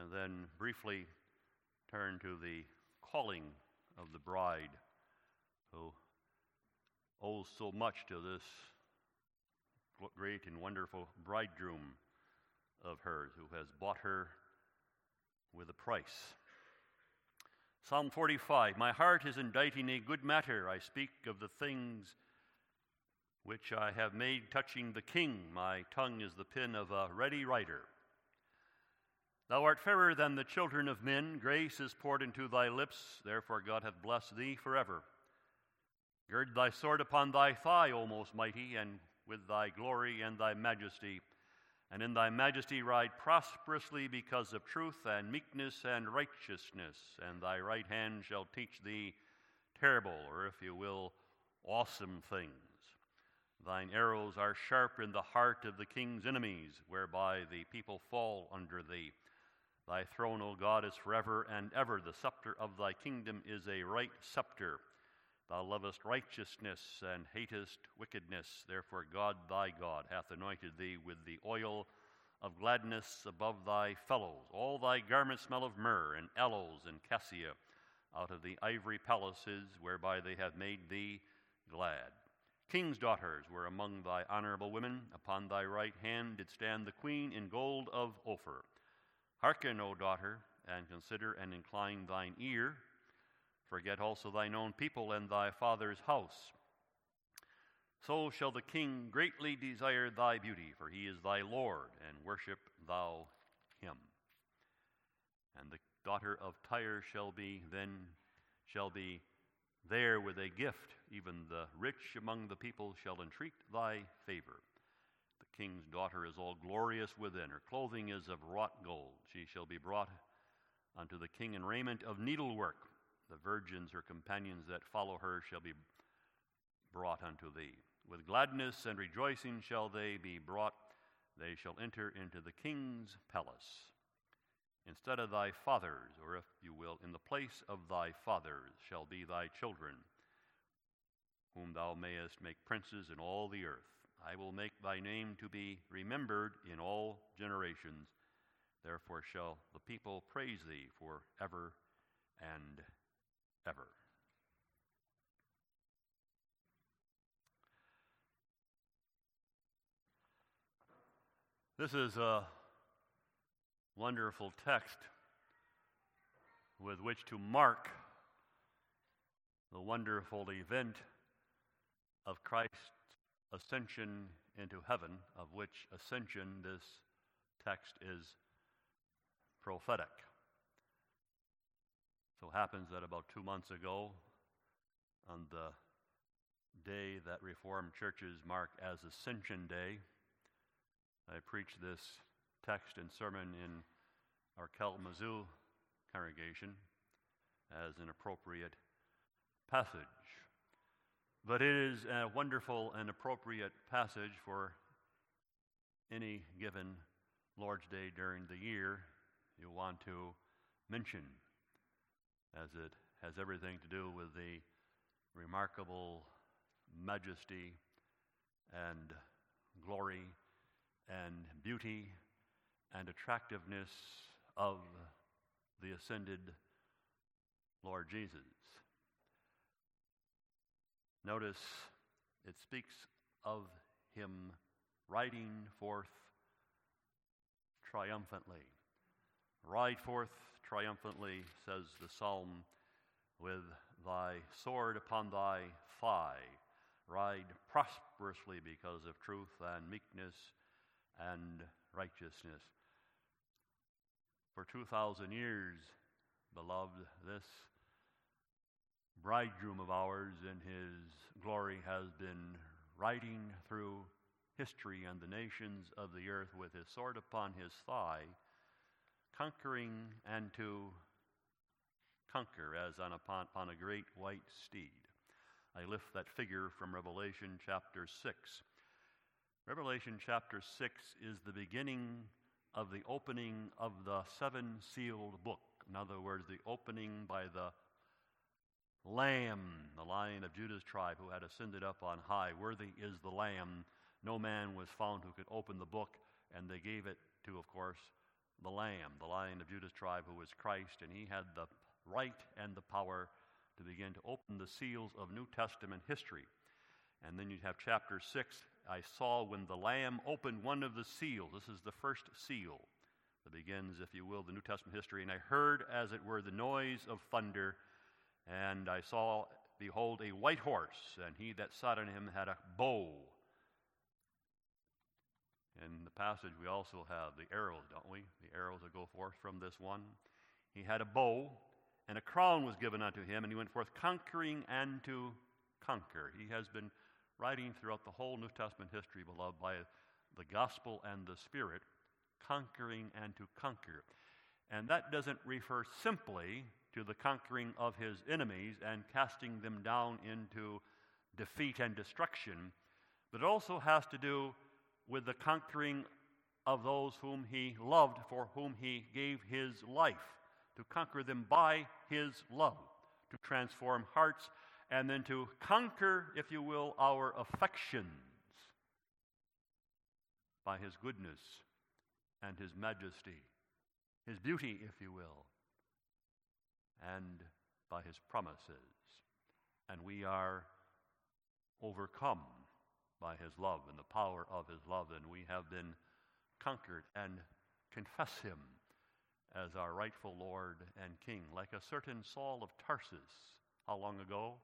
and then briefly turn to the calling of the bride who owes so much to this great and wonderful bridegroom of hers who has bought her with a price. Psalm 45 My heart is inditing a good matter. I speak of the things which I have made touching the king. My tongue is the pen of a ready writer. Thou art fairer than the children of men. Grace is poured into thy lips. Therefore, God hath blessed thee forever. Gird thy sword upon thy thigh, O most mighty, and with thy glory and thy majesty. And in thy majesty ride prosperously because of truth and meekness and righteousness. And thy right hand shall teach thee terrible, or if you will, awesome things. Thine arrows are sharp in the heart of the king's enemies, whereby the people fall under thee. Thy throne, O God, is forever and ever. The scepter of thy kingdom is a right scepter. Thou lovest righteousness and hatest wickedness. Therefore, God thy God hath anointed thee with the oil of gladness above thy fellows. All thy garments smell of myrrh and aloes and cassia out of the ivory palaces whereby they have made thee glad. King's daughters were among thy honorable women. Upon thy right hand did stand the queen in gold of Ophir. Hearken, O daughter, and consider and incline thine ear. Forget also thine own people and thy father's house. So shall the king greatly desire thy beauty, for he is thy Lord, and worship thou him. And the daughter of Tyre shall be then shall be there with a gift, even the rich among the people shall entreat thy favor king's daughter is all glorious within. Her clothing is of wrought gold. She shall be brought unto the king in raiment of needlework. The virgins, her companions that follow her, shall be brought unto thee. With gladness and rejoicing shall they be brought. They shall enter into the king's palace. Instead of thy fathers, or if you will, in the place of thy fathers, shall be thy children, whom thou mayest make princes in all the earth. I will make thy name to be remembered in all generations. Therefore shall the people praise thee for ever and ever. This is a wonderful text with which to mark the wonderful event of Christ's ascension into heaven, of which ascension this text is prophetic. So happens that about two months ago, on the day that Reformed churches mark as Ascension Day, I preached this text and sermon in our Kalamazoo congregation as an appropriate passage. But it is a wonderful and appropriate passage for any given Lord's Day during the year you want to mention, as it has everything to do with the remarkable majesty and glory and beauty and attractiveness of the ascended Lord Jesus. Notice it speaks of him riding forth triumphantly. Ride forth triumphantly, says the psalm, with thy sword upon thy thigh. Ride prosperously because of truth and meekness and righteousness. For 2,000 years, beloved, this bridegroom of ours in his glory has been riding through history and the nations of the earth with his sword upon his thigh, conquering and to conquer as on upon, upon a great white steed. I lift that figure from Revelation chapter 6. Revelation chapter 6 is the beginning of the opening of the seven sealed book. In other words, the opening by the Lamb, the lion of Judah's tribe, who had ascended up on high. Worthy is the Lamb. No man was found who could open the book, and they gave it to, of course, the Lamb, the Lion of Judah's tribe, who was Christ, and he had the right and the power to begin to open the seals of New Testament history. And then you'd have chapter 6. I saw when the Lamb opened one of the seals. This is the first seal that begins, if you will, the New Testament history. And I heard, as it were, the noise of thunder, and I saw, behold, a white horse, and he that sat on him had a bow. In the passage, we also have the arrows, don't we? The arrows that go forth from this one. He had a bow, and a crown was given unto him, and he went forth conquering and to conquer. He has been writing throughout the whole New Testament history, beloved, by the gospel and the Spirit, conquering and to conquer. And that doesn't refer simply to the conquering of his enemies and casting them down into defeat and destruction, but it also has to do with the conquering of those whom he loved, for whom he gave his life, to conquer them by his love, to transform hearts, and then to conquer, if you will, our affections by his goodness and his majesty, his beauty, if you will, and by his promises. And we are overcome by his love and the power of his love, and we have been conquered and confess him as our rightful Lord and King, like a certain Saul of Tarsus. How long ago?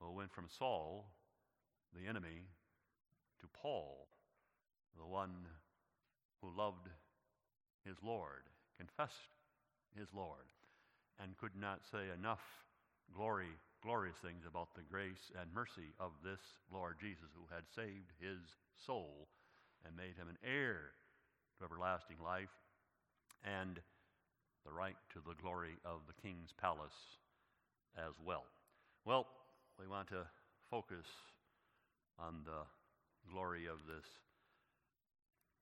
Well, went from Saul, the enemy, to Paul, the one who loved his Lord, confessed his Lord, and could not say enough glory glorious things about the grace and mercy of this Lord Jesus, who had saved his soul and made him an heir to everlasting life and the right to the glory of the king's palace as well. Well, we want to focus on the glory of this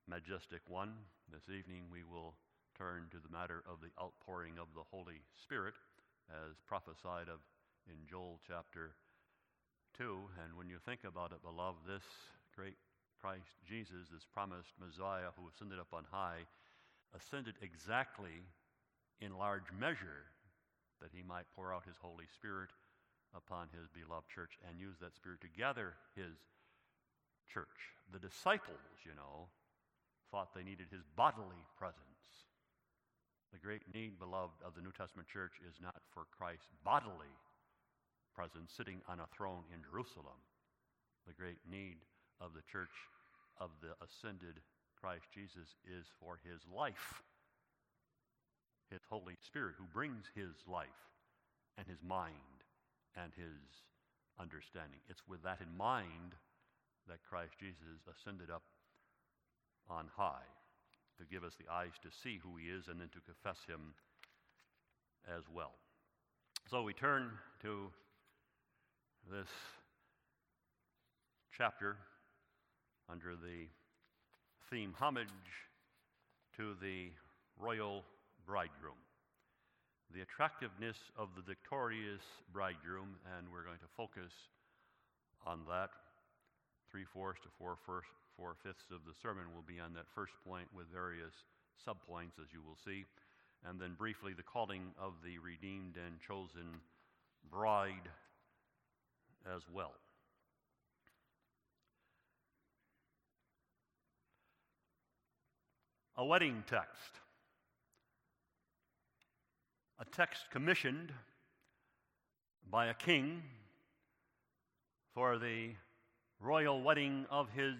majestic one. This evening we will turn to the matter of the outpouring of the Holy Spirit as prophesied of in Joel chapter 2. And when you think about it, beloved, this great Christ Jesus, this promised Messiah who ascended up on high, ascended exactly in large measure that he might pour out his Holy Spirit upon his beloved church and use that Spirit to gather his church. The disciples, you know, thought they needed his bodily presence. The great need, beloved, of the New Testament church is not for Christ's bodily presence sitting on a throne in Jerusalem. The great need of the church of the ascended Christ Jesus is for his life, his Holy Spirit, who brings his life and his mind and his understanding. It's with that in mind that Christ Jesus ascended up on high to give us the eyes to see who he is and then to confess him as well. So we turn to this chapter under the theme Homage to the Royal Bridegroom. The attractiveness of the victorious bridegroom, and we're going to focus on that. Three fourths to four, first, four fifths of the sermon will be on that first point with various subpoints, as you will see. And then briefly, the calling of the redeemed and chosen bride as well. A wedding text. A text commissioned by a king for the royal wedding of his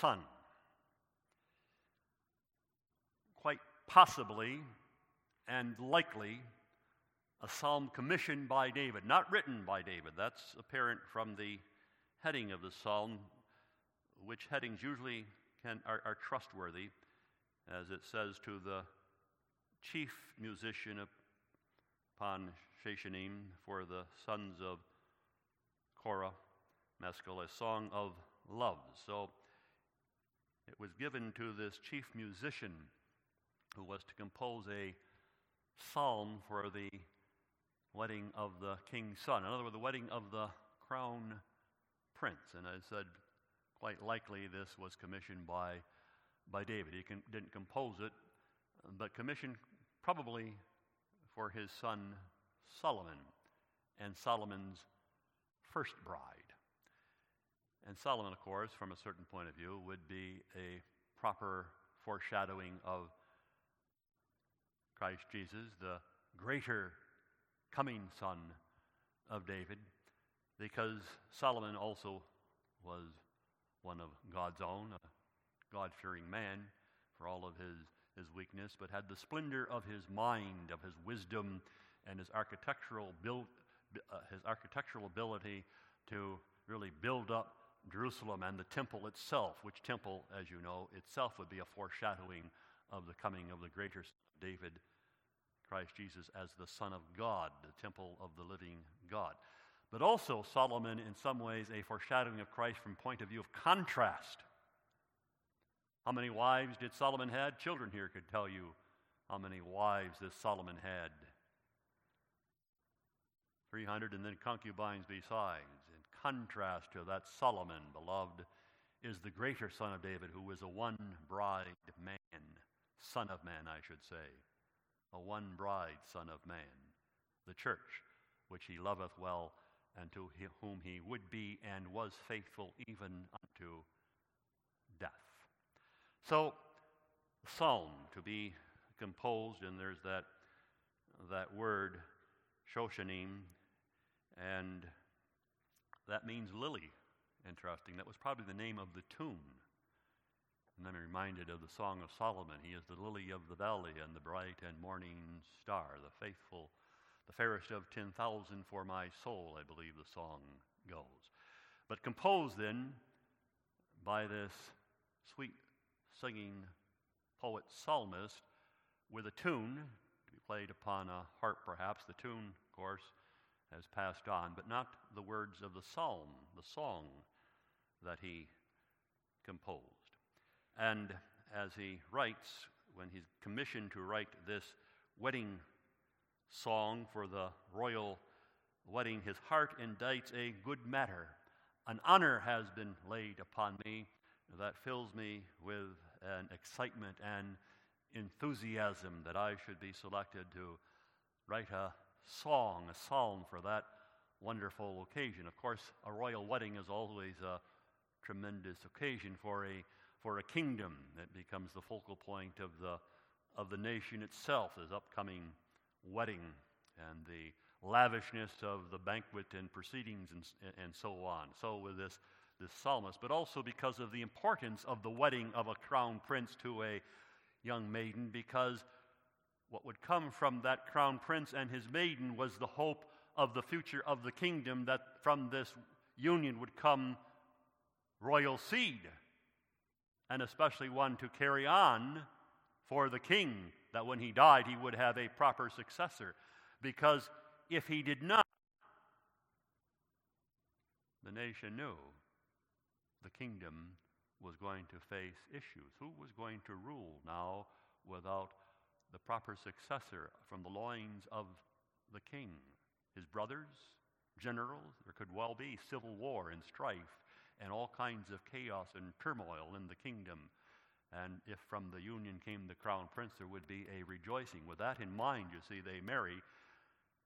son. Quite possibly and likely a psalm commissioned by David, not written by David. That's apparent from the heading of the psalm, which headings usually can, are, are trustworthy, as it says to the chief musician upon Shoshannim for the sons of Korah, Maschil, a song of love. So it was given to this chief musician who was to compose a psalm for the wedding of the king's son. In other words, the wedding of the crown prince. And I said, quite likely this was commissioned by by David. He can, didn't compose it, but commissioned probably for his son Solomon and Solomon's first bride. And Solomon, of course, from a certain point of view, would be a proper foreshadowing of Christ Jesus, the greater coming son of David, because Solomon also was one of God's own, a God fearing man for all of his, his weakness, but had the splendor of his mind, of his wisdom, and his architectural, build, uh, his architectural ability to really build up Jerusalem and the temple itself, which temple, as you know, itself would be a foreshadowing of the coming of the greater David, Christ Jesus, as the Son of God, the temple of the living God. But also, Solomon, in some ways, a foreshadowing of Christ from point of view of contrast. How many wives did Solomon had? Children here could tell you how many wives this Solomon had. 300 and then concubines besides. Contrast to that Solomon, beloved, is the greater son of David, who was a one bride man, son of man, I should say, a one bride son of man, the church, which he loveth well, and to whom he would be and was faithful even unto death. So, psalm to be composed, and there's that, that word, Shoshannim, and that means lily. Interesting. That was probably the name of the tune. And I'm reminded of the Song of Solomon. He is the lily of the valley and the bright and morning star, the faithful, the fairest of 10,000 for my soul, I believe the song goes. But composed then by this sweet singing poet psalmist with a tune to be played upon a harp, perhaps. The tune, of course, has passed on, but not the words of the psalm, the song that he composed. And as he writes, when he's commissioned to write this wedding song for the royal wedding, his heart indites a good matter. An honor has been laid upon me that fills me with an excitement and enthusiasm that I should be selected to write a song, a psalm for that wonderful occasion. Of course, a royal wedding is always a tremendous occasion for a, for a kingdom. It becomes the focal point of the, of the nation itself, this upcoming wedding and the lavishness of the banquet and proceedings and, and so on. So, with this, this psalmist, but also because of the importance of the wedding of a crown prince to a young maiden, because what would come from that crown prince and his maiden was the hope of the future of the kingdom, that from this union would come royal seed, and especially one to carry on for the king, that when he died he would have a proper successor. Because if he did not, the nation knew the kingdom was going to face issues. Who was going to rule now without the proper successor from the loins of the king. His brothers, generals, there could well be civil war and strife and all kinds of chaos and turmoil in the kingdom. And if from the union came the crown prince, there would be a rejoicing. With that in mind, you see, they marry,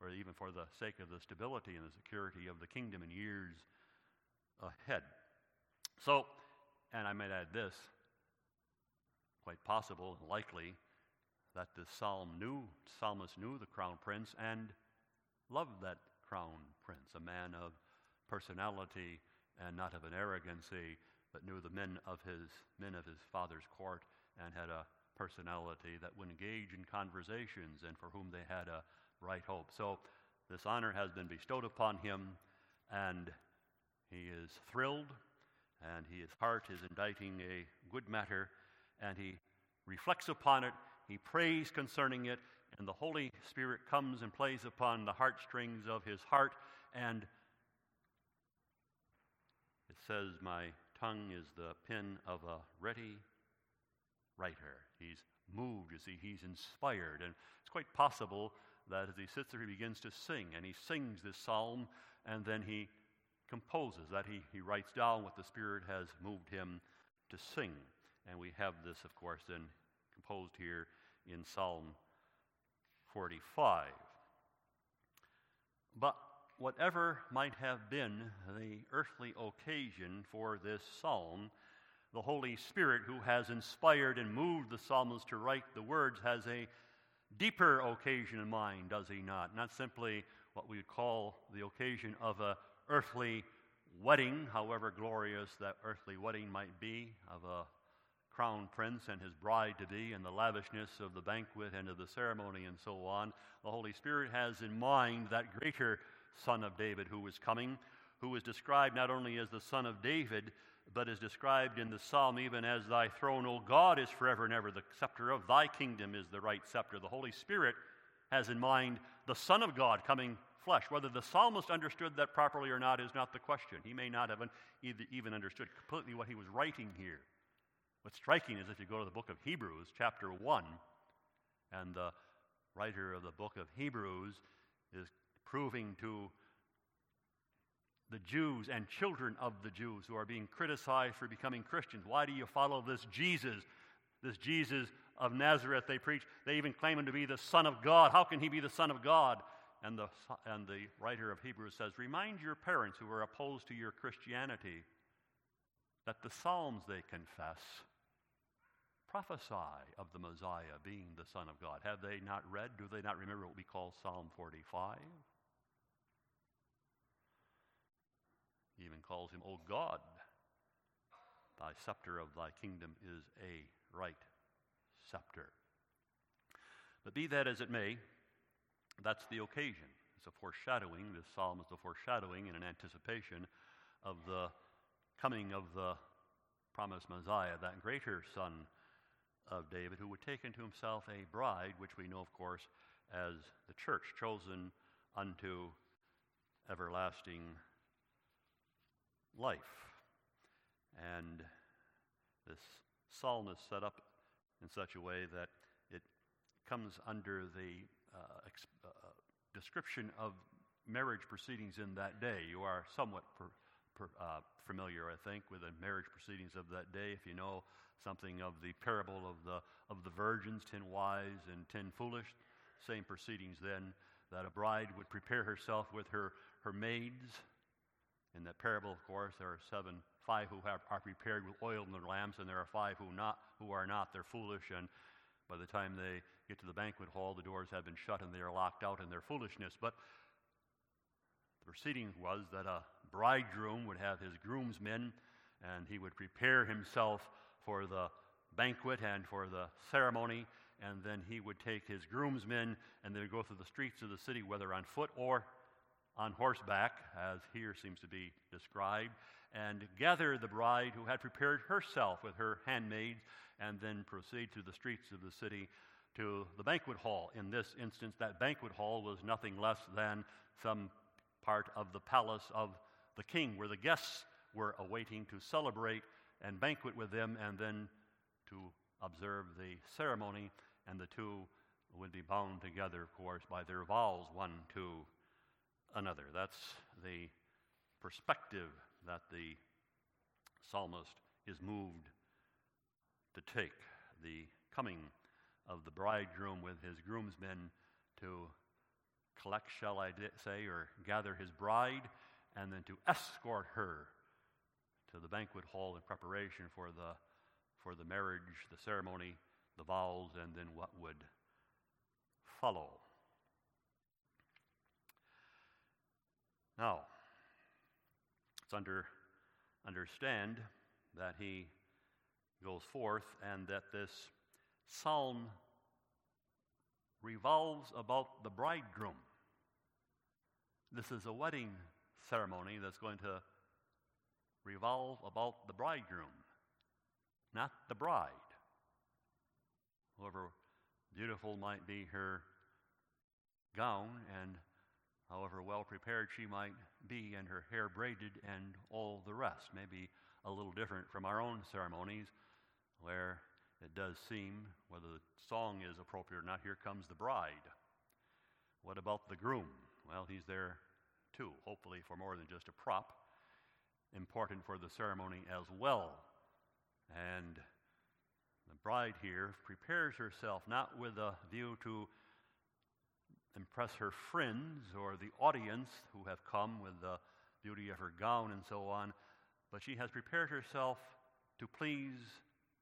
or even for the sake of the stability and the security of the kingdom in years ahead. So, and I might add this quite possible likely that the psalm knew, psalmist knew the crown prince and loved that crown prince, a man of personality and not of an arrogancy, but knew the men of his men of his father's court and had a personality that would engage in conversations and for whom they had a right hope. So this honor has been bestowed upon him, and he is thrilled, and his heart is inditing a good matter, and he reflects upon it he prays concerning it, and the Holy Spirit comes and plays upon the heartstrings of his heart. And it says, My tongue is the pen of a ready writer. He's moved, you see, he's inspired. And it's quite possible that as he sits there, he begins to sing, and he sings this psalm, and then he composes that. He, he writes down what the Spirit has moved him to sing. And we have this, of course, then composed here in Psalm 45. But whatever might have been the earthly occasion for this psalm, the Holy Spirit, who has inspired and moved the psalmist to write the words, has a deeper occasion in mind, does he not? Not simply what we would call the occasion of a earthly wedding, however glorious that earthly wedding might be, of a crown prince and his bride to be, and the lavishness of the banquet and of the ceremony and so on. The Holy Spirit has in mind that greater Son of David who is coming, who is described not only as the Son of David, but is described in the psalm even as thy throne, O God, is forever and ever. The scepter of thy kingdom is the right scepter. The Holy Spirit has in mind the Son of God coming flesh. Whether the psalmist understood that properly or not is not the question. He may not have even understood completely what he was writing here. What's striking is if you go to the book of Hebrews, chapter 1, and the writer of the book of Hebrews is proving to the Jews and children of the Jews who are being criticized for becoming Christians. Why do you follow this Jesus, this Jesus of Nazareth they preach? They even claim him to be the Son of God. How can he be the Son of God? And the, and the writer of Hebrews says, Remind your parents who are opposed to your Christianity that the Psalms they confess prophesy of the Messiah being the Son of God. Have they not read? Do they not remember what we call Psalm 45? He even calls him, O God, thy scepter of thy kingdom is a right scepter. But be that as it may, that's the occasion. It's a foreshadowing. This psalm is a foreshadowing and an anticipation of the coming of the promised Messiah, that greater son of David, who would take into himself a bride, which we know, of course, as the church, chosen unto everlasting life. And this psalm is set up in such a way that it comes under the uh, uh, description of marriage proceedings in that day. You are somewhat per, uh, familiar, I think, with the marriage proceedings of that day. If you know something of the parable of the, of the virgins, ten wise and ten foolish, same proceedings then, that a bride would prepare herself with her, her maids. In that parable, of course, there are seven, five who have, are prepared with oil in their lamps, and there are five who, not, who are not. They're foolish, and by the time they get to the banquet hall, the doors have been shut and they are locked out in their foolishness. But the proceeding was that a bridegroom would have his groomsmen and he would prepare himself for the banquet and for the ceremony, and then he would take his groomsmen and then go through the streets of the city, whether on foot or on horseback, as here seems to be described, and gather the bride who had prepared herself with her handmaids, and then proceed through the streets of the city to the banquet hall. In this instance, that banquet hall was nothing less than some part of the palace of the king, where the guests were awaiting to celebrate and banquet with them, and then to observe the ceremony. And the two would be bound together, of course, by their vows one to another. That's the perspective that the psalmist is moved to take. The coming of the bridegroom with his groomsmen to collect, shall I say, or gather his bride, and then to escort her to the banquet hall in preparation for the, for the marriage, the ceremony, the vows, and then what would follow. Now, let's under, understand that he goes forth and that this psalm revolves about the bridegroom. This is a wedding ceremony that's going to revolve about the bridegroom, not the bride. However beautiful might be her gown, and however well prepared she might be, and her hair braided, and all the rest, may be a little different from our own ceremonies, where it does seem, whether the song is appropriate or not, here comes the bride. What about the groom? Well, he's there too, hopefully for more than just a prop, important for the ceremony as well. And The bride here prepares herself not with a view to impress her friends or the audience who have come with the beauty of her gown and so on, but she has prepared herself to please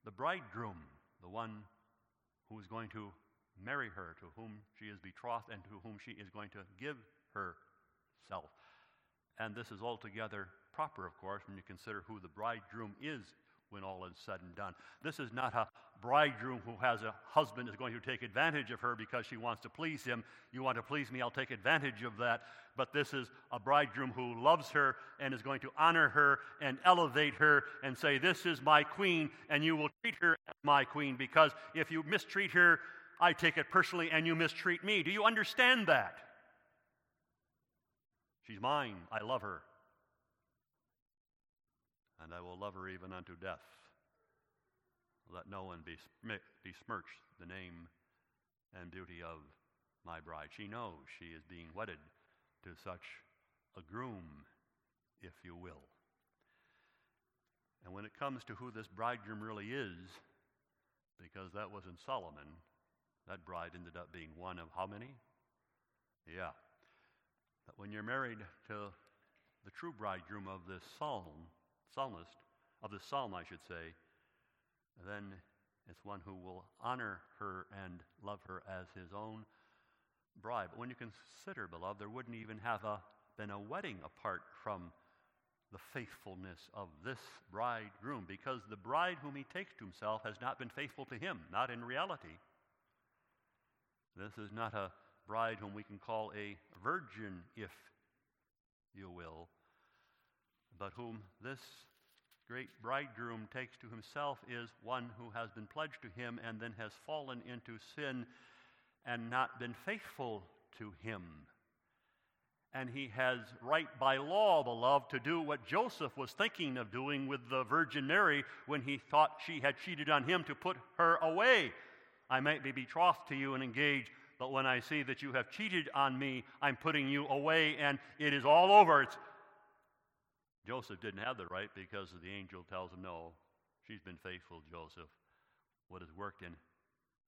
the bridegroom, the one who is going to marry her, to whom she is betrothed, and to whom she is going to give herself. And this is altogether proper, of course, when you consider who the bridegroom is when all is said and done. This is not a bridegroom who has a husband is going to take advantage of her because she wants to please him. You want to please me, I'll take advantage of that. But this is a bridegroom who loves her and is going to honor her and elevate her and say, This is my queen, and you will treat her as my queen because if you mistreat her, I take it personally and you mistreat me. Do you understand that? She's mine. I love her. And I will love her even unto death. Let no one besmirch the name and beauty of my bride. She knows she is being wedded to such a groom, if you will. And when it comes to who this bridegroom really is, because that wasn't Solomon, that bride ended up being one of how many? Yeah. But when you're married to the true bridegroom of this psalm, psalmist, of this psalm, I should say, then it's one who will honor her and love her as his own bride. But when you consider, beloved, there wouldn't even have a, been a wedding apart from the faithfulness of this bridegroom, because the bride whom he takes to himself has not been faithful to him, not in reality. This is not a bride whom we can call a virgin, if you will, but whom this great bridegroom takes to himself is one who has been pledged to him and then has fallen into sin and not been faithful to him. And he has right by law, beloved, to do what Joseph was thinking of doing with the Virgin Mary when he thought she had cheated on him to put her away. I might be betrothed to you and engaged, but when I see that you have cheated on me, I'm putting you away and it is all over. It's Joseph didn't have the right because the angel tells him, No, she's been faithful, Joseph. What has worked in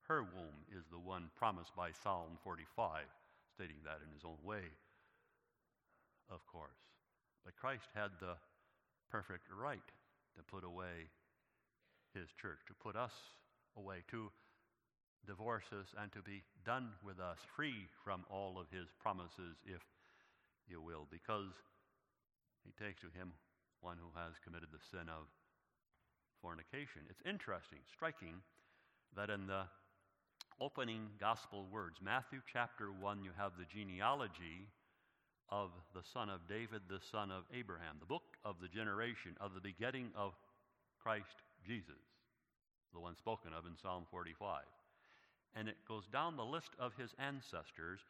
her womb is the one promised by Psalm 45, stating that in his own way, of course. But Christ had the perfect right to put away his church, to put us away, to divorce us, and to be done with us, free from all of his promises, if you will, because he takes to him one who has committed the sin of fornication. It's interesting, striking, that in the opening gospel words, Matthew chapter 1, you have the genealogy of the son of David, the son of Abraham, the book of the generation of the begetting of Christ Jesus, the one spoken of in Psalm 45. And it goes down the list of his ancestors,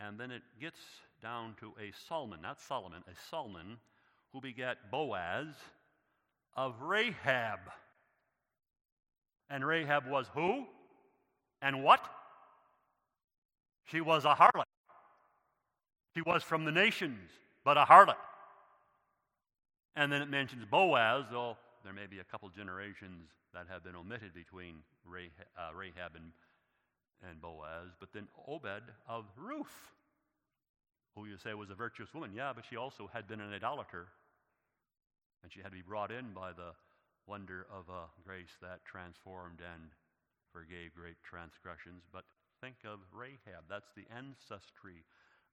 and then it gets down to a Salmon, not Solomon, a Salmon who begat Boaz of Rahab. And Rahab was who? And what? She was a harlot. She was from the nations, but a harlot. And then it mentions Boaz, though there may be a couple generations that have been omitted between uh, Rahab and, and Boaz, but then Obed of Ruth who you say was a virtuous woman. Yeah, but she also had been an idolater. And she had to be brought in by the wonder of a grace that transformed and forgave great transgressions. But think of Rahab. That's the ancestry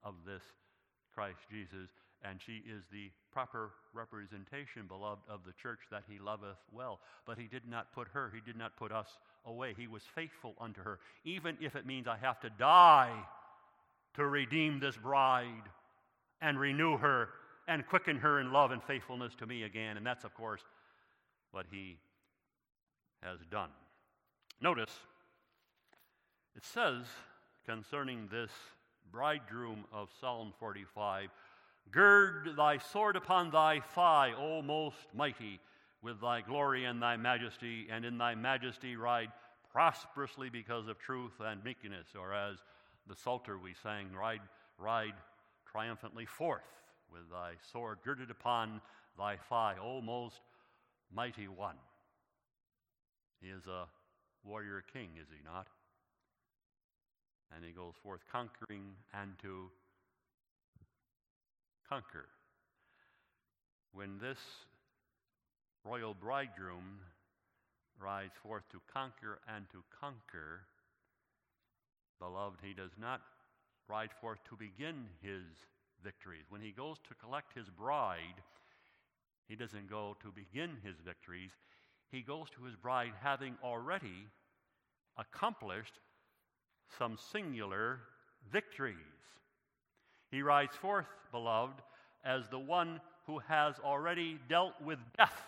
of this Christ Jesus. And she is the proper representation, beloved, of the church that he loveth well. But he did not put her, he did not put us away. He was faithful unto her, even if it means I have to die to redeem this bride and renew her and quicken her in love and faithfulness to me again. And that's, of course, what he has done. Notice it says concerning this bridegroom of Psalm 45 Gird thy sword upon thy thigh, O most mighty, with thy glory and thy majesty, and in thy majesty ride prosperously because of truth and meekness, or as the Psalter we sang, ride, ride triumphantly forth with thy sword girded upon thy thigh, O most mighty one. He is a warrior king, is he not? And he goes forth conquering and to conquer. When this royal bridegroom rides forth to conquer and to conquer, beloved, he does not ride forth to begin his victories. When he goes to collect his bride, he doesn't go to begin his victories. He goes to his bride having already accomplished some singular victories. He rides forth, beloved, as the one who has already dealt with death,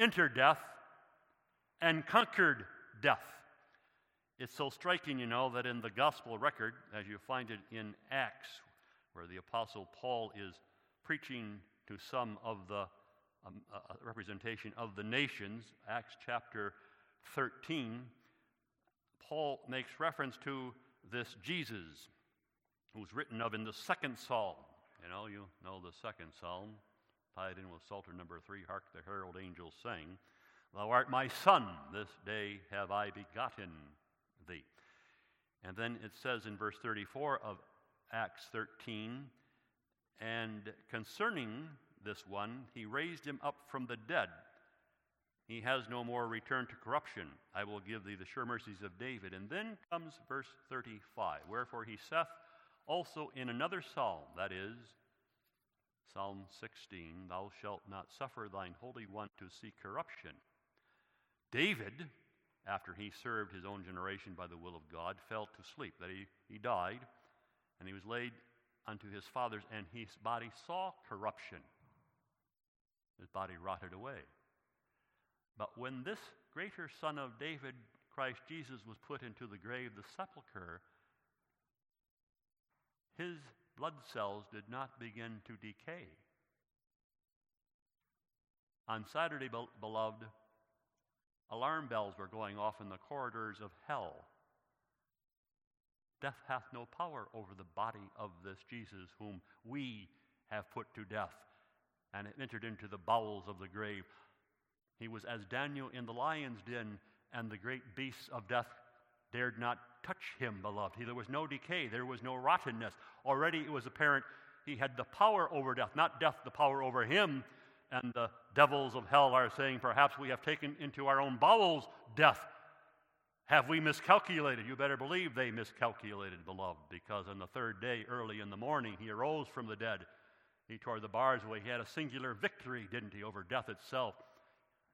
entered death, and conquered death. It's so striking, you know, that in the gospel record, as you find it in Acts, where the Apostle Paul is preaching to some of the um, uh, representation of the nations, Acts chapter 13, Paul makes reference to this Jesus who's written of in the second psalm. You know, you know the second psalm, tied in with Psalter number three, Hark the herald angels sing, Thou art my son, this day have I begotten thee. And then it says in verse 34 of Acts 13, and concerning this one, he raised him up from the dead. He has no more return to corruption. I will give thee the sure mercies of David. And then comes verse 35 Wherefore he saith also in another psalm, that is, Psalm 16, Thou shalt not suffer thine Holy One to see corruption. David after he served his own generation by the will of God, fell to sleep, that he, he died, and he was laid unto his fathers, and his body saw corruption. His body rotted away. But when this greater son of David, Christ Jesus, was put into the grave, the sepulchre, his blood cells did not begin to decay. On Saturday, beloved, Alarm bells were going off in the corridors of hell. Death hath no power over the body of this Jesus, whom we have put to death and entered into the bowels of the grave. He was as Daniel in the lion's den, and the great beasts of death dared not touch him, beloved. He, there was no decay, there was no rottenness. Already it was apparent he had the power over death, not death the power over him and the devils of hell are saying, Perhaps we have taken into our own bowels death. Have we miscalculated? You better believe they miscalculated, beloved, because on the third day, early in the morning, he arose from the dead. He tore the bars away. He had a singular victory, didn't he, over death itself.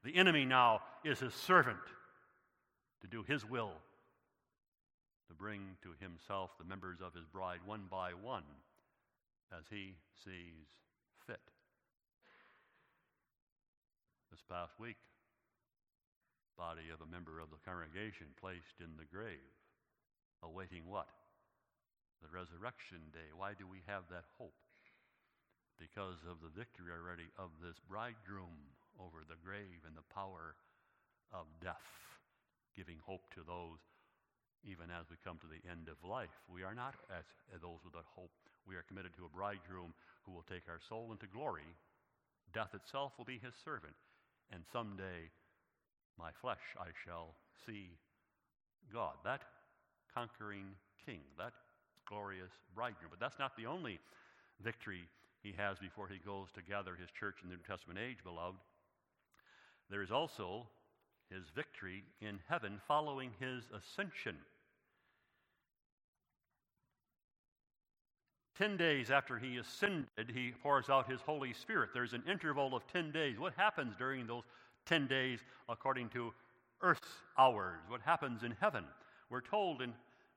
The enemy now is his servant to do his will, to bring to himself the members of his bride one by one as he sees fit this past week. Body of a member of the congregation placed in the grave, awaiting what? The resurrection day. Why do we have that hope? Because of the victory already of this bridegroom over the grave and the power of death, giving hope to those even as we come to the end of life. We are not as, those without hope. We are committed to a bridegroom who will take our soul into glory. Death itself will be his servant and someday my flesh I shall see God. That conquering king, that glorious bridegroom. But that's not the only victory he has before he goes to gather his church in the New Testament age, beloved. There is also his victory in heaven following his ascension. Ten days after he ascended, he pours out his Holy Spirit. There's an interval of 10 days. What happens during those 10 days according to earth's hours? What happens in heaven? We're told in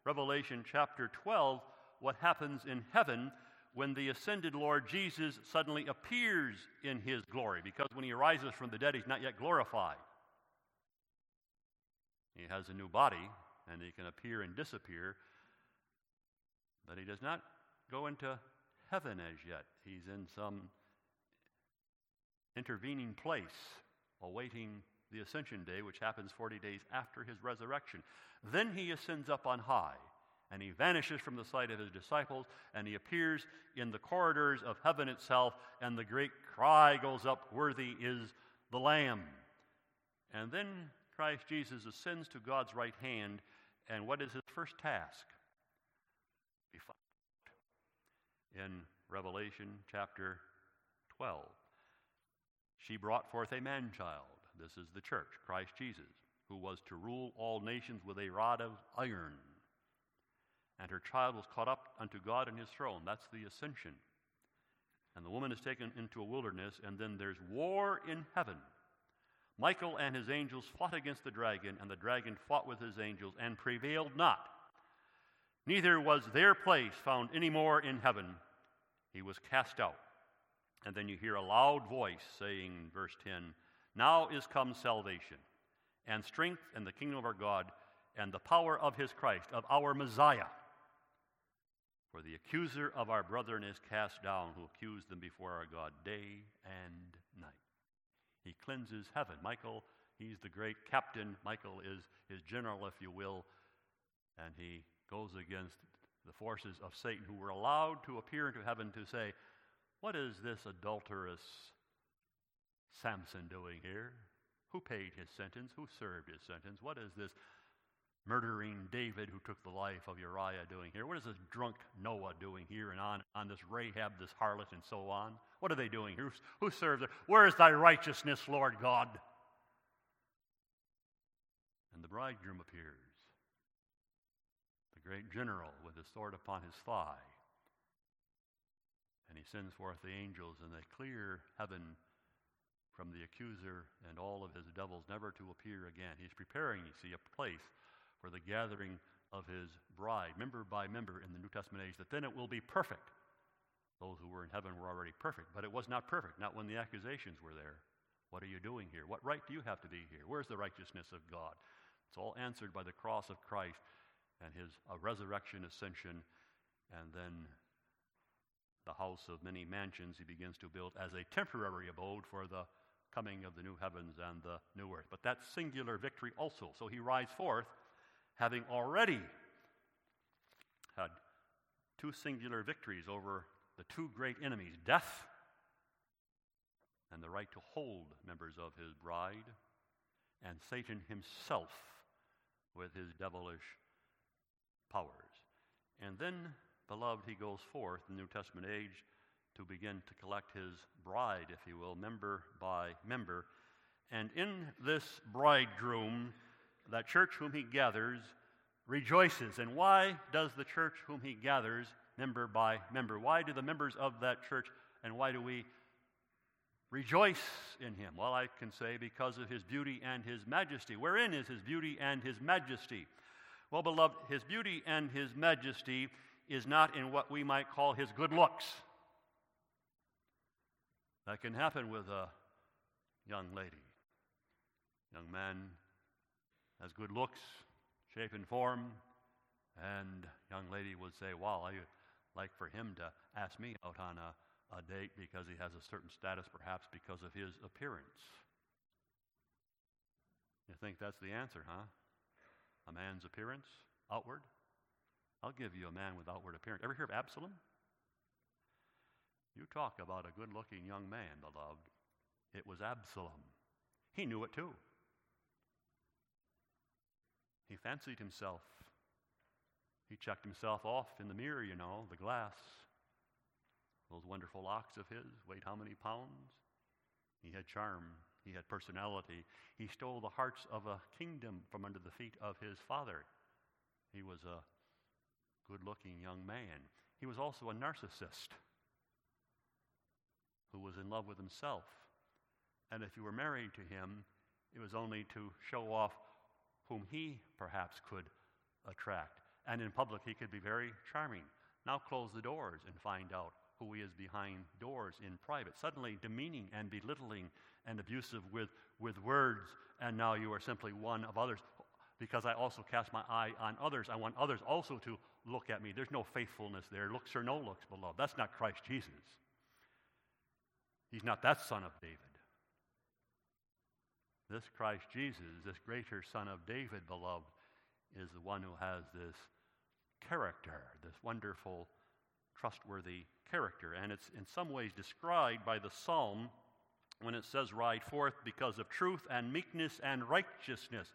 Revelation chapter 12 what happens in heaven when the ascended Lord Jesus suddenly appears in his glory, because when he arises from the dead, he's not yet glorified. He has a new body, and he can appear and disappear, but he does not go into heaven as yet. He's in some intervening place awaiting the ascension day, which happens 40 days after his resurrection. Then he ascends up on high and he vanishes from the sight of his disciples and he appears in the corridors of heaven itself, and the great cry goes up Worthy is the Lamb. And then Christ Jesus ascends to God's right hand, and what is his first task? We find in Revelation chapter 12. She brought forth a man child. This is the church, Christ Jesus, who was to rule all nations with a rod of iron. And her child was caught up unto God in his throne. That's the ascension. And the woman is taken into a wilderness, and then there's war in heaven. Michael and his angels fought against the dragon, and the dragon fought with his angels and prevailed not. Neither was their place found any more in heaven. He was cast out. And then you hear a loud voice saying, verse 10, Now is come salvation, and strength, and the kingdom of our God, and the power of his Christ, of our Messiah. For the accuser of our brethren is cast down, who accused them before our God day and night. He cleanses heaven. Michael, he's the great captain. Michael is his general, if you will, and he goes against the forces of Satan who were allowed to appear into heaven to say, What is this adulterous Samson doing here? Who paid his sentence? Who served his sentence? What is this murdering David who took the life of Uriah doing here? What is this drunk Noah doing here and on, on this Rahab, this harlot, and so on? What are they doing here? Who, who serves her? Where is thy righteousness, Lord God? And the bridegroom appears, the great general with his sword upon his thigh. And he sends forth the angels, and they clear heaven from the accuser and all of his devils, never to appear again. He's preparing, you see, a place for the gathering of his bride, member by member in the New Testament age, that then it will be perfect. Those who were in heaven were already perfect, but it was not perfect, not when the accusations were there. What are you doing here? What right do you have to be here? Where's the righteousness of God? It's all answered by the cross of Christ and his uh, resurrection, ascension, and then the house of many mansions he begins to build as a temporary abode for the coming of the new heavens and the new earth. But that singular victory also. So he rides forth having already had two singular victories over the two great enemies death and the right to hold members of his bride, and Satan himself with his devilish powers. And then, beloved, he goes forth in the New Testament age to begin to collect his bride, if you will, member by member. And in this bridegroom, that church whom he gathers rejoices. And why does the church whom he gathers, member by member, why do the members of that church, and why do we rejoice in him? Well, I can say because of his beauty and his majesty. Wherein is his beauty and his majesty? Well, beloved, his beauty and his majesty is not in what we might call his good looks. That can happen with a young lady. Young man has good looks, shape, and form, and young lady would say, Wow, I'd like for him to ask me out on a, a date because he has a certain status, perhaps because of his appearance. You think that's the answer, huh? A man's appearance, outward? I'll give you a man with outward appearance. Ever hear of Absalom? You talk about a good looking young man, beloved. It was Absalom. He knew it too. He fancied himself. He checked himself off in the mirror, you know, the glass. Those wonderful locks of his weighed how many pounds? He had charm. He had personality. He stole the hearts of a kingdom from under the feet of his father. He was a good looking young man. He was also a narcissist who was in love with himself. And if you were married to him, it was only to show off whom he perhaps could attract. And in public, he could be very charming. Now close the doors and find out who he is behind doors in private. Suddenly demeaning and belittling and abusive with, with words, and now you are simply one of others. Because I also cast my eye on others. I want others also to look at me. There's no faithfulness there, looks or no looks, beloved. That's not Christ Jesus. He's not that son of David. This Christ Jesus, this greater son of David, beloved, is the one who has this character, this wonderful, trustworthy character. And it's in some ways described by the psalm when it says, Ride forth because of truth and meekness and righteousness.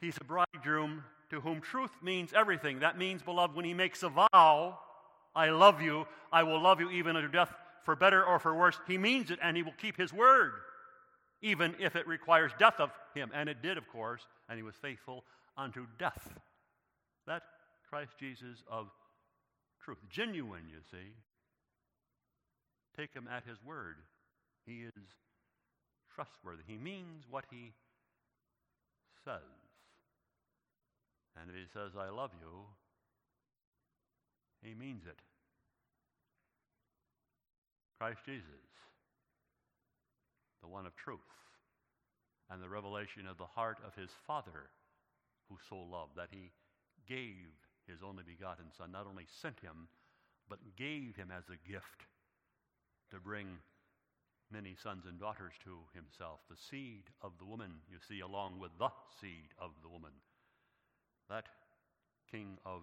He's a bridegroom to whom truth means everything. That means, beloved, when he makes a vow, I love you, I will love you even unto death, for better or for worse, he means it and he will keep his word, even if it requires death of him. And it did, of course, and he was faithful unto death. That Christ Jesus of truth. Genuine, you see. Take him at his word. He is trustworthy. He means what he says. And if he says, I love you, he means it. Christ Jesus, the one of truth, and the revelation of the heart of his Father, who so loved that he gave his only begotten Son, not only sent him, but gave him as a gift to bring many sons and daughters to himself. The seed of the woman, you see, along with the seed of the woman. That king of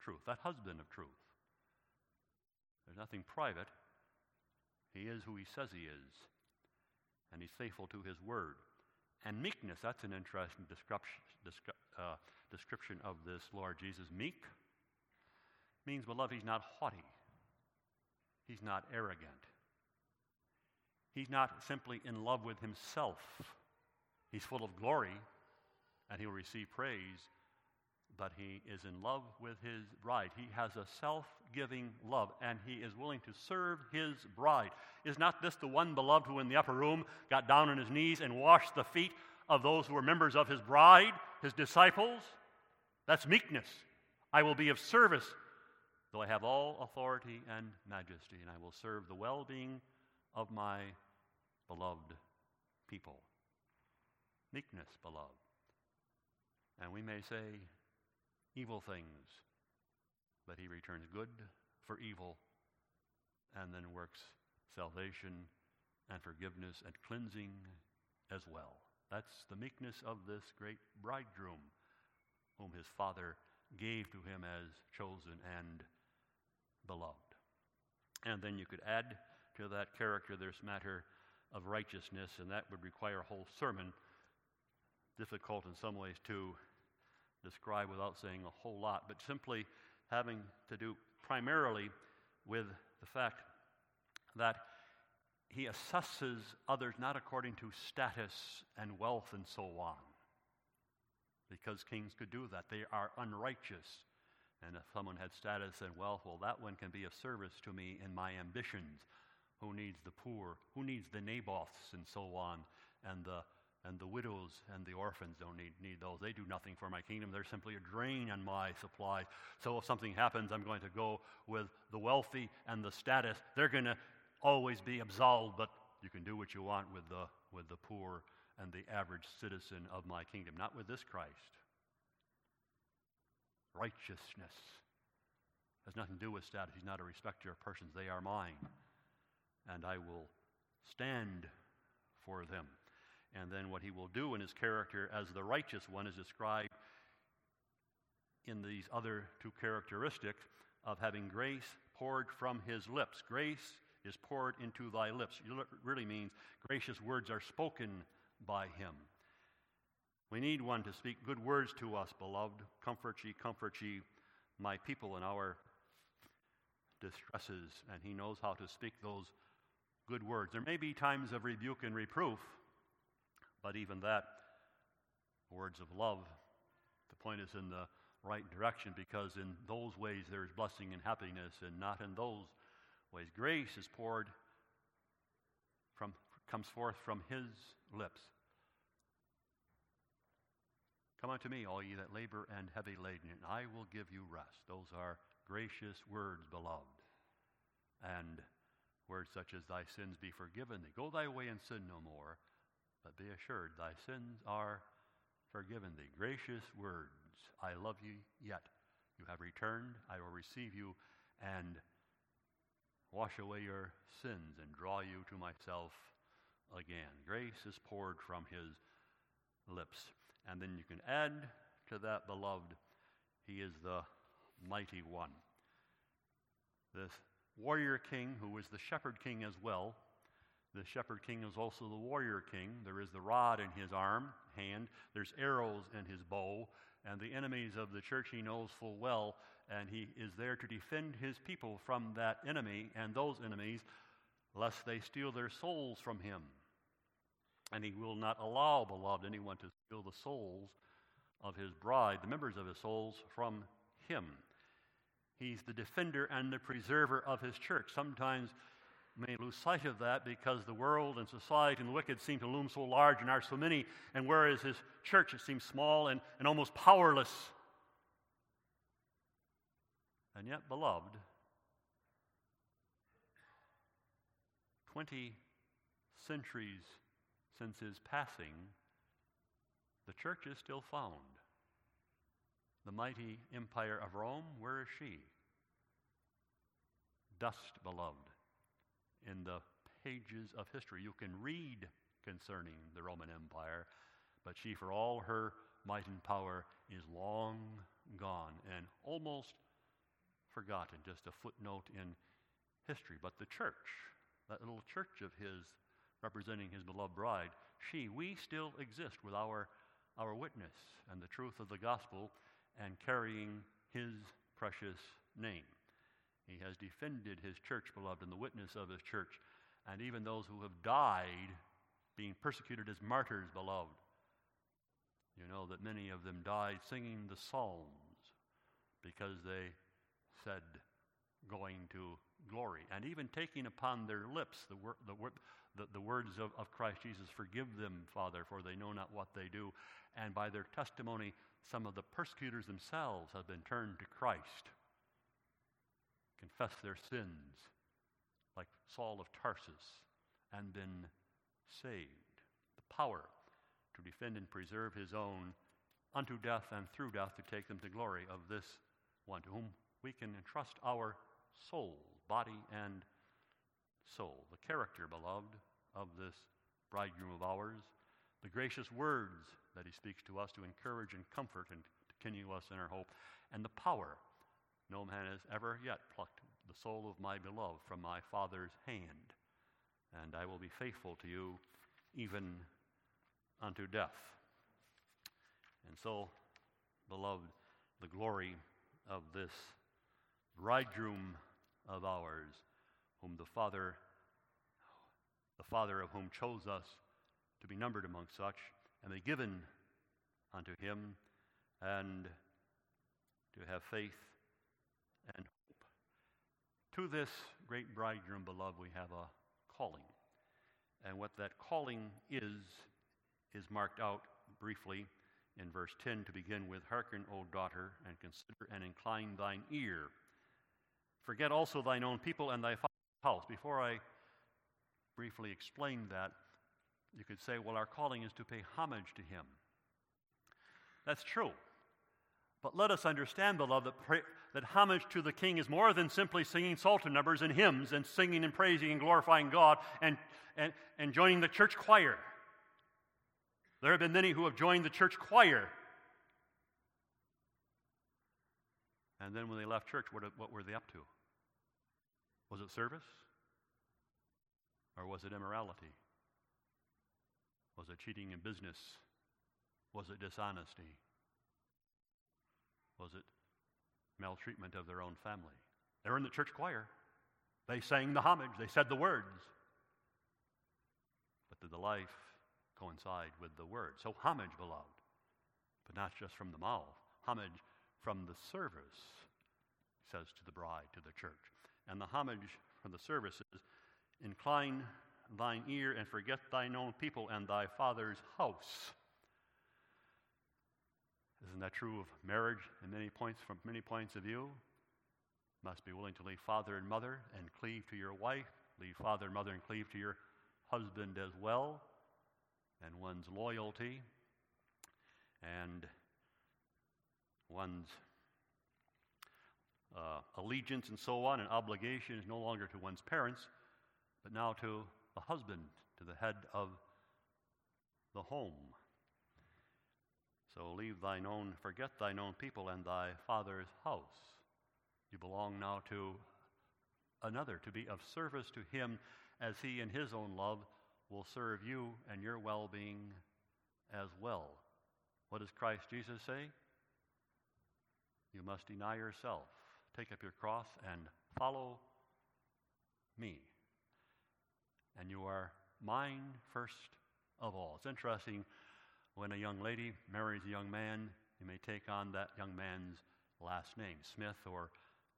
truth, that husband of truth. There's nothing private. He is who he says he is, and he's faithful to his word. And meekness, that's an interesting description, uh, description of this Lord Jesus. Meek means, beloved, he's not haughty, he's not arrogant, he's not simply in love with himself. He's full of glory, and he'll receive praise, but he is in love with his bride. He has a self giving love, and he is willing to serve his bride. Is not this the one beloved who in the upper room got down on his knees and washed the feet of those who were members of his bride, his disciples? That's meekness. I will be of service, though I have all authority and majesty, and I will serve the well being of my beloved people. Meekness, beloved. And we may say evil things, but he returns good for evil and then works salvation and forgiveness and cleansing as well. That's the meekness of this great bridegroom whom his father gave to him as chosen and beloved. And then you could add to that character this matter of righteousness, and that would require a whole sermon, difficult in some ways to describe without saying a whole lot, but simply having to do primarily with the fact that he assesses others not according to status and wealth and so on because kings could do that. They are unrighteous. And if someone had status and wealth, well, that one can be of service to me in my ambitions. Who needs the poor? Who needs the Naboths and so on? And the, and the widows and the orphans don't need, need those. They do nothing for my kingdom. They're simply a drain on my supply. So if something happens, I'm going to go with the wealthy and the status. They're going to always be absolved, but you can do what you want with the, with the poor and the average citizen of my kingdom. Not with this Christ. Righteousness has nothing to do with status. He's not a respecter of persons. They are mine. And I will stand for them. And then what he will do in his character as the righteous one is described in these other two characteristics of having grace poured from his lips. Grace is poured into thy lips. It really means gracious words are spoken by him. We need one to speak good words to us, beloved. Comfort ye, comfort ye, my people in our distresses. And he knows how to speak those good words. There may be times of rebuke and reproof, but even that, words of love, the point is in the right direction because in those ways there is blessing and happiness, and not in those ways. Grace is poured from, comes forth from his lips. Come unto me, all ye that labor and heavy laden, and I will give you rest. Those are gracious words, beloved. And words such as, Thy sins be forgiven thee. Go thy way and sin no more, but be assured, thy sins are forgiven thee. Gracious words, I love you yet. You have returned, I will receive you, and wash away your sins and draw you to myself again. Grace is poured from his lips. And then you can add to that, beloved, he is the mighty one. This warrior king, who is the shepherd king as well, The shepherd king is also the warrior king. There is the rod in his arm, hand, there's arrows in his bow, and the enemies of the church he knows full well, and he is there to defend his people from that enemy and those enemies, lest they steal their souls from him. And he will not allow, beloved, anyone to steal the souls of his bride, the members of his souls, from him. He's the defender and the preserver of his church. Sometimes may lose sight of that because the world and society and the wicked seem to loom so large and are so many, and whereas his church it seems small and, and almost powerless. And yet, beloved, 20 centuries since his passing, the church is still found. The mighty empire of Rome, where is she? Dust, beloved in the pages of history. You can read concerning the Roman Empire, but she, for all her might and power, is long gone and almost forgotten, just a footnote in history. But the church, that little church of his representing his beloved bride, she, we still exist with our, our witness and the truth of the gospel and carrying his precious name. He has defended his church, beloved, and the witness of his church, and even those who have died being persecuted as martyrs, beloved. You know that many of them died singing the Psalms because they said, going to glory, and even taking upon their lips the, wor- the, wor- the, the words of, of Christ Jesus, Forgive them, Father, for they know not what they do. And by their testimony, some of the persecutors themselves have been turned to Christ confessed their sins, like Saul of Tarsus, and been saved. The power to defend and preserve his own unto death and through death to take them to glory of this one to whom we can entrust our soul, body, and soul. The character, beloved, of this bridegroom of ours, the gracious words that he speaks to us to encourage and comfort and to continue us in our hope, and the power no man has ever yet plucked the soul of my beloved from my Father's hand, and I will be faithful to you even unto death. And so, beloved, the glory of this bridegroom of ours, whom the Father, the Father of whom chose us to be numbered among such, and be given unto him, and to have faith and hope. To this great bridegroom, beloved, we have a calling. And what that calling is, is marked out briefly in verse 10 to begin with Hearken, O daughter, and consider and incline thine ear. Forget also thine own people and thy father's house. Before I briefly explain that, you could say, well, our calling is to pay homage to him. That's true. But let us understand, beloved, that, that homage to the king is more than simply singing psalter numbers and hymns and singing and praising and glorifying God and, and, and joining the church choir. There have been many who have joined the church choir. And then when they left church, what, what were they up to? Was it service? Or was it immorality? Was it cheating in business? Was it dishonesty? Was it maltreatment of their own family? They were in the church choir. They sang the homage, they said the words. But did the life coincide with the word? So, homage, beloved, but not just from the mouth, homage from the service, says to the bride, to the church. And the homage from the service is incline thine ear and forget thine own people and thy father's house. Isn't that true of marriage in many points from many points of view? Must be willing to leave father and mother and cleave to your wife, leave father and mother and cleave to your husband as well, and one's loyalty and one's uh, allegiance and so on and obligation is no longer to one's parents, but now to the husband, to the head of the home. So leave thine own, forget thine own people and thy father's house. You belong now to another, to be of service to him as he in his own love will serve you and your well being as well. What does Christ Jesus say? You must deny yourself, take up your cross, and follow me. And you are mine first of all. It's interesting when a young lady marries a young man, you may take on that young man's last name, Smith or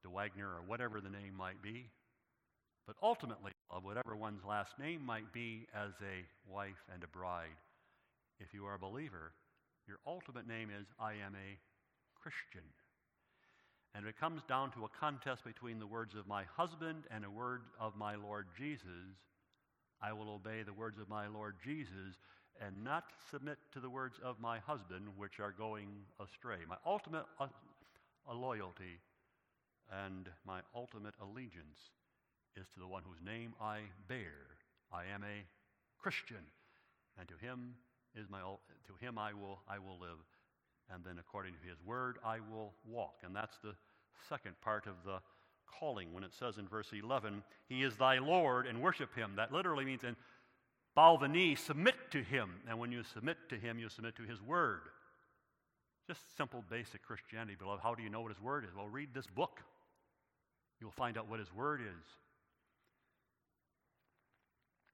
De Wagner or whatever the name might be. But ultimately, of whatever one's last name might be as a wife and a bride, if you are a believer, your ultimate name is I am a Christian. And it comes down to a contest between the words of my husband and a word of my Lord Jesus, I will obey the words of my Lord Jesus and not submit to the words of my husband, which are going astray. My ultimate uh, loyalty and my ultimate allegiance is to the one whose name I bear. I am a Christian, and to him is my to him I will I will live, and then according to his word I will walk. And that's the second part of the calling when it says in verse 11, He is thy Lord, and worship him. That literally means, and bow the knee, submit to him. And when you submit to him, you submit to his word. Just simple, basic Christianity, beloved. How do you know what his word is? Well, read this book. You'll find out what his word is.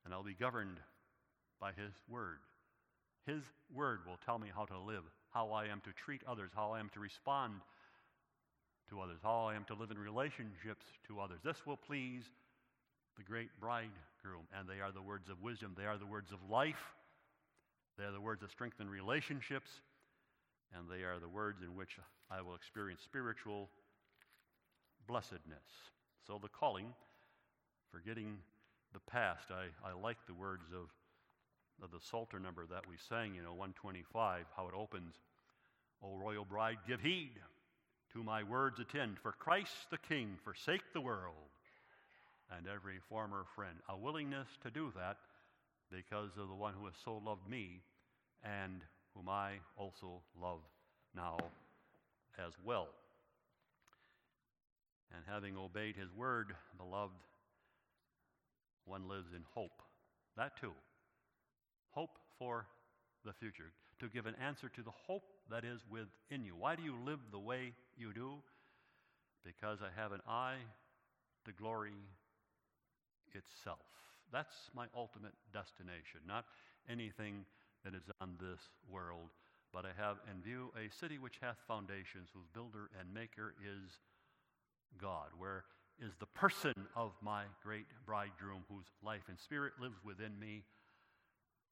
And I'll be governed by his word. His word will tell me how to live, how I am to treat others, how I am to respond to others, how I am to live in relationships to others. This will please the great bridegroom. And they are the words of wisdom, they are the words of life, they are the words that strengthen relationships, and they are the words in which I will experience spiritual blessedness. So the calling, forgetting the past, I, I like the words of, of the Psalter number that we sang, you know, 125, how it opens. O royal bride, give heed to my words attend. For Christ the King forsake the world and every former friend. A willingness to do that because of the one who has so loved me and whom I also love now as well. And having obeyed his word, beloved, one lives in hope. That too. Hope for the future. To give an answer to the hope that is within you. Why do you live the way you do? Because I have an eye to glory itself. That's my ultimate destination, not anything that is on this world, but I have in view a city which hath foundations, whose builder and maker is God, where is the person of my great bridegroom, whose life and spirit lives within me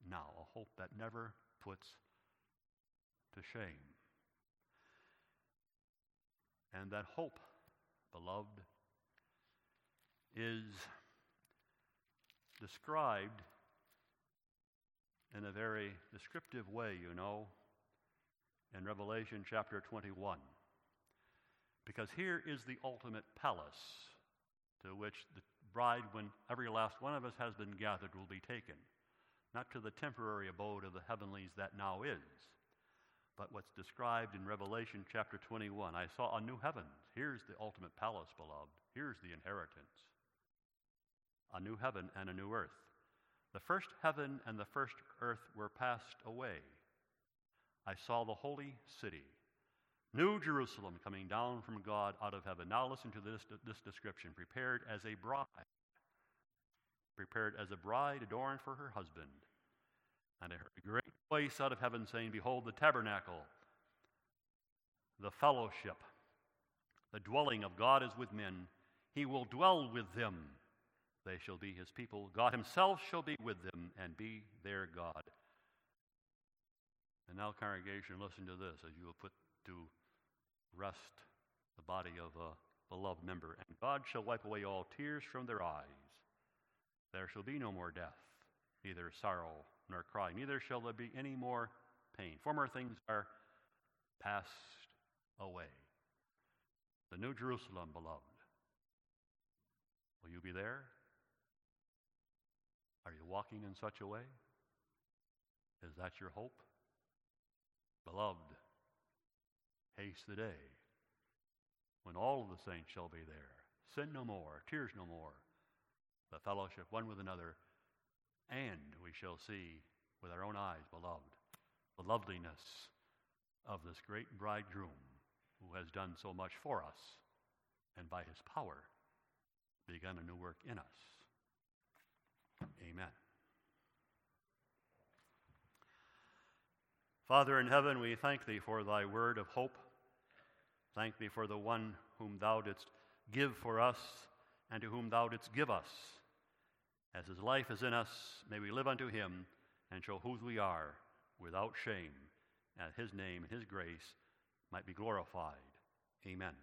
now, a hope that never puts to shame. And that hope, beloved, is described in a very descriptive way, you know, in Revelation chapter 21. Because here is the ultimate palace to which the bride, when every last one of us has been gathered, will be taken. Not to the temporary abode of the heavenlies that now is, but what's described in Revelation chapter 21. I saw a new heaven. Here's the ultimate palace, beloved. Here's the inheritance. A new heaven and a new earth. The first heaven and the first earth were passed away. I saw the holy city, New Jerusalem, coming down from God out of heaven. Now listen to this, this description prepared as a bride. Prepared as a bride adorned for her husband. And I heard a great voice out of heaven saying, Behold, the tabernacle, the fellowship, the dwelling of God is with men. He will dwell with them. They shall be his people. God himself shall be with them and be their God. And now, congregation, listen to this as you will put to rest the body of a beloved member. And God shall wipe away all tears from their eyes. There shall be no more death, neither sorrow nor cry, neither shall there be any more pain. Former things are passed away. The New Jerusalem, beloved. Will you be there? Are you walking in such a way? Is that your hope? Beloved, haste the day when all of the saints shall be there. Sin no more, tears no more. the fellowship one with another, and we shall see with our own eyes, beloved, the loveliness of this great bridegroom who has done so much for us and by his power begun a new work in us. Amen. Father in heaven, we thank thee for thy word of hope. Thank thee for the one whom thou didst give for us and to whom thou didst give us. As his life is in us, may we live unto him and show whose we are without shame, that his name and his grace might be glorified. Amen.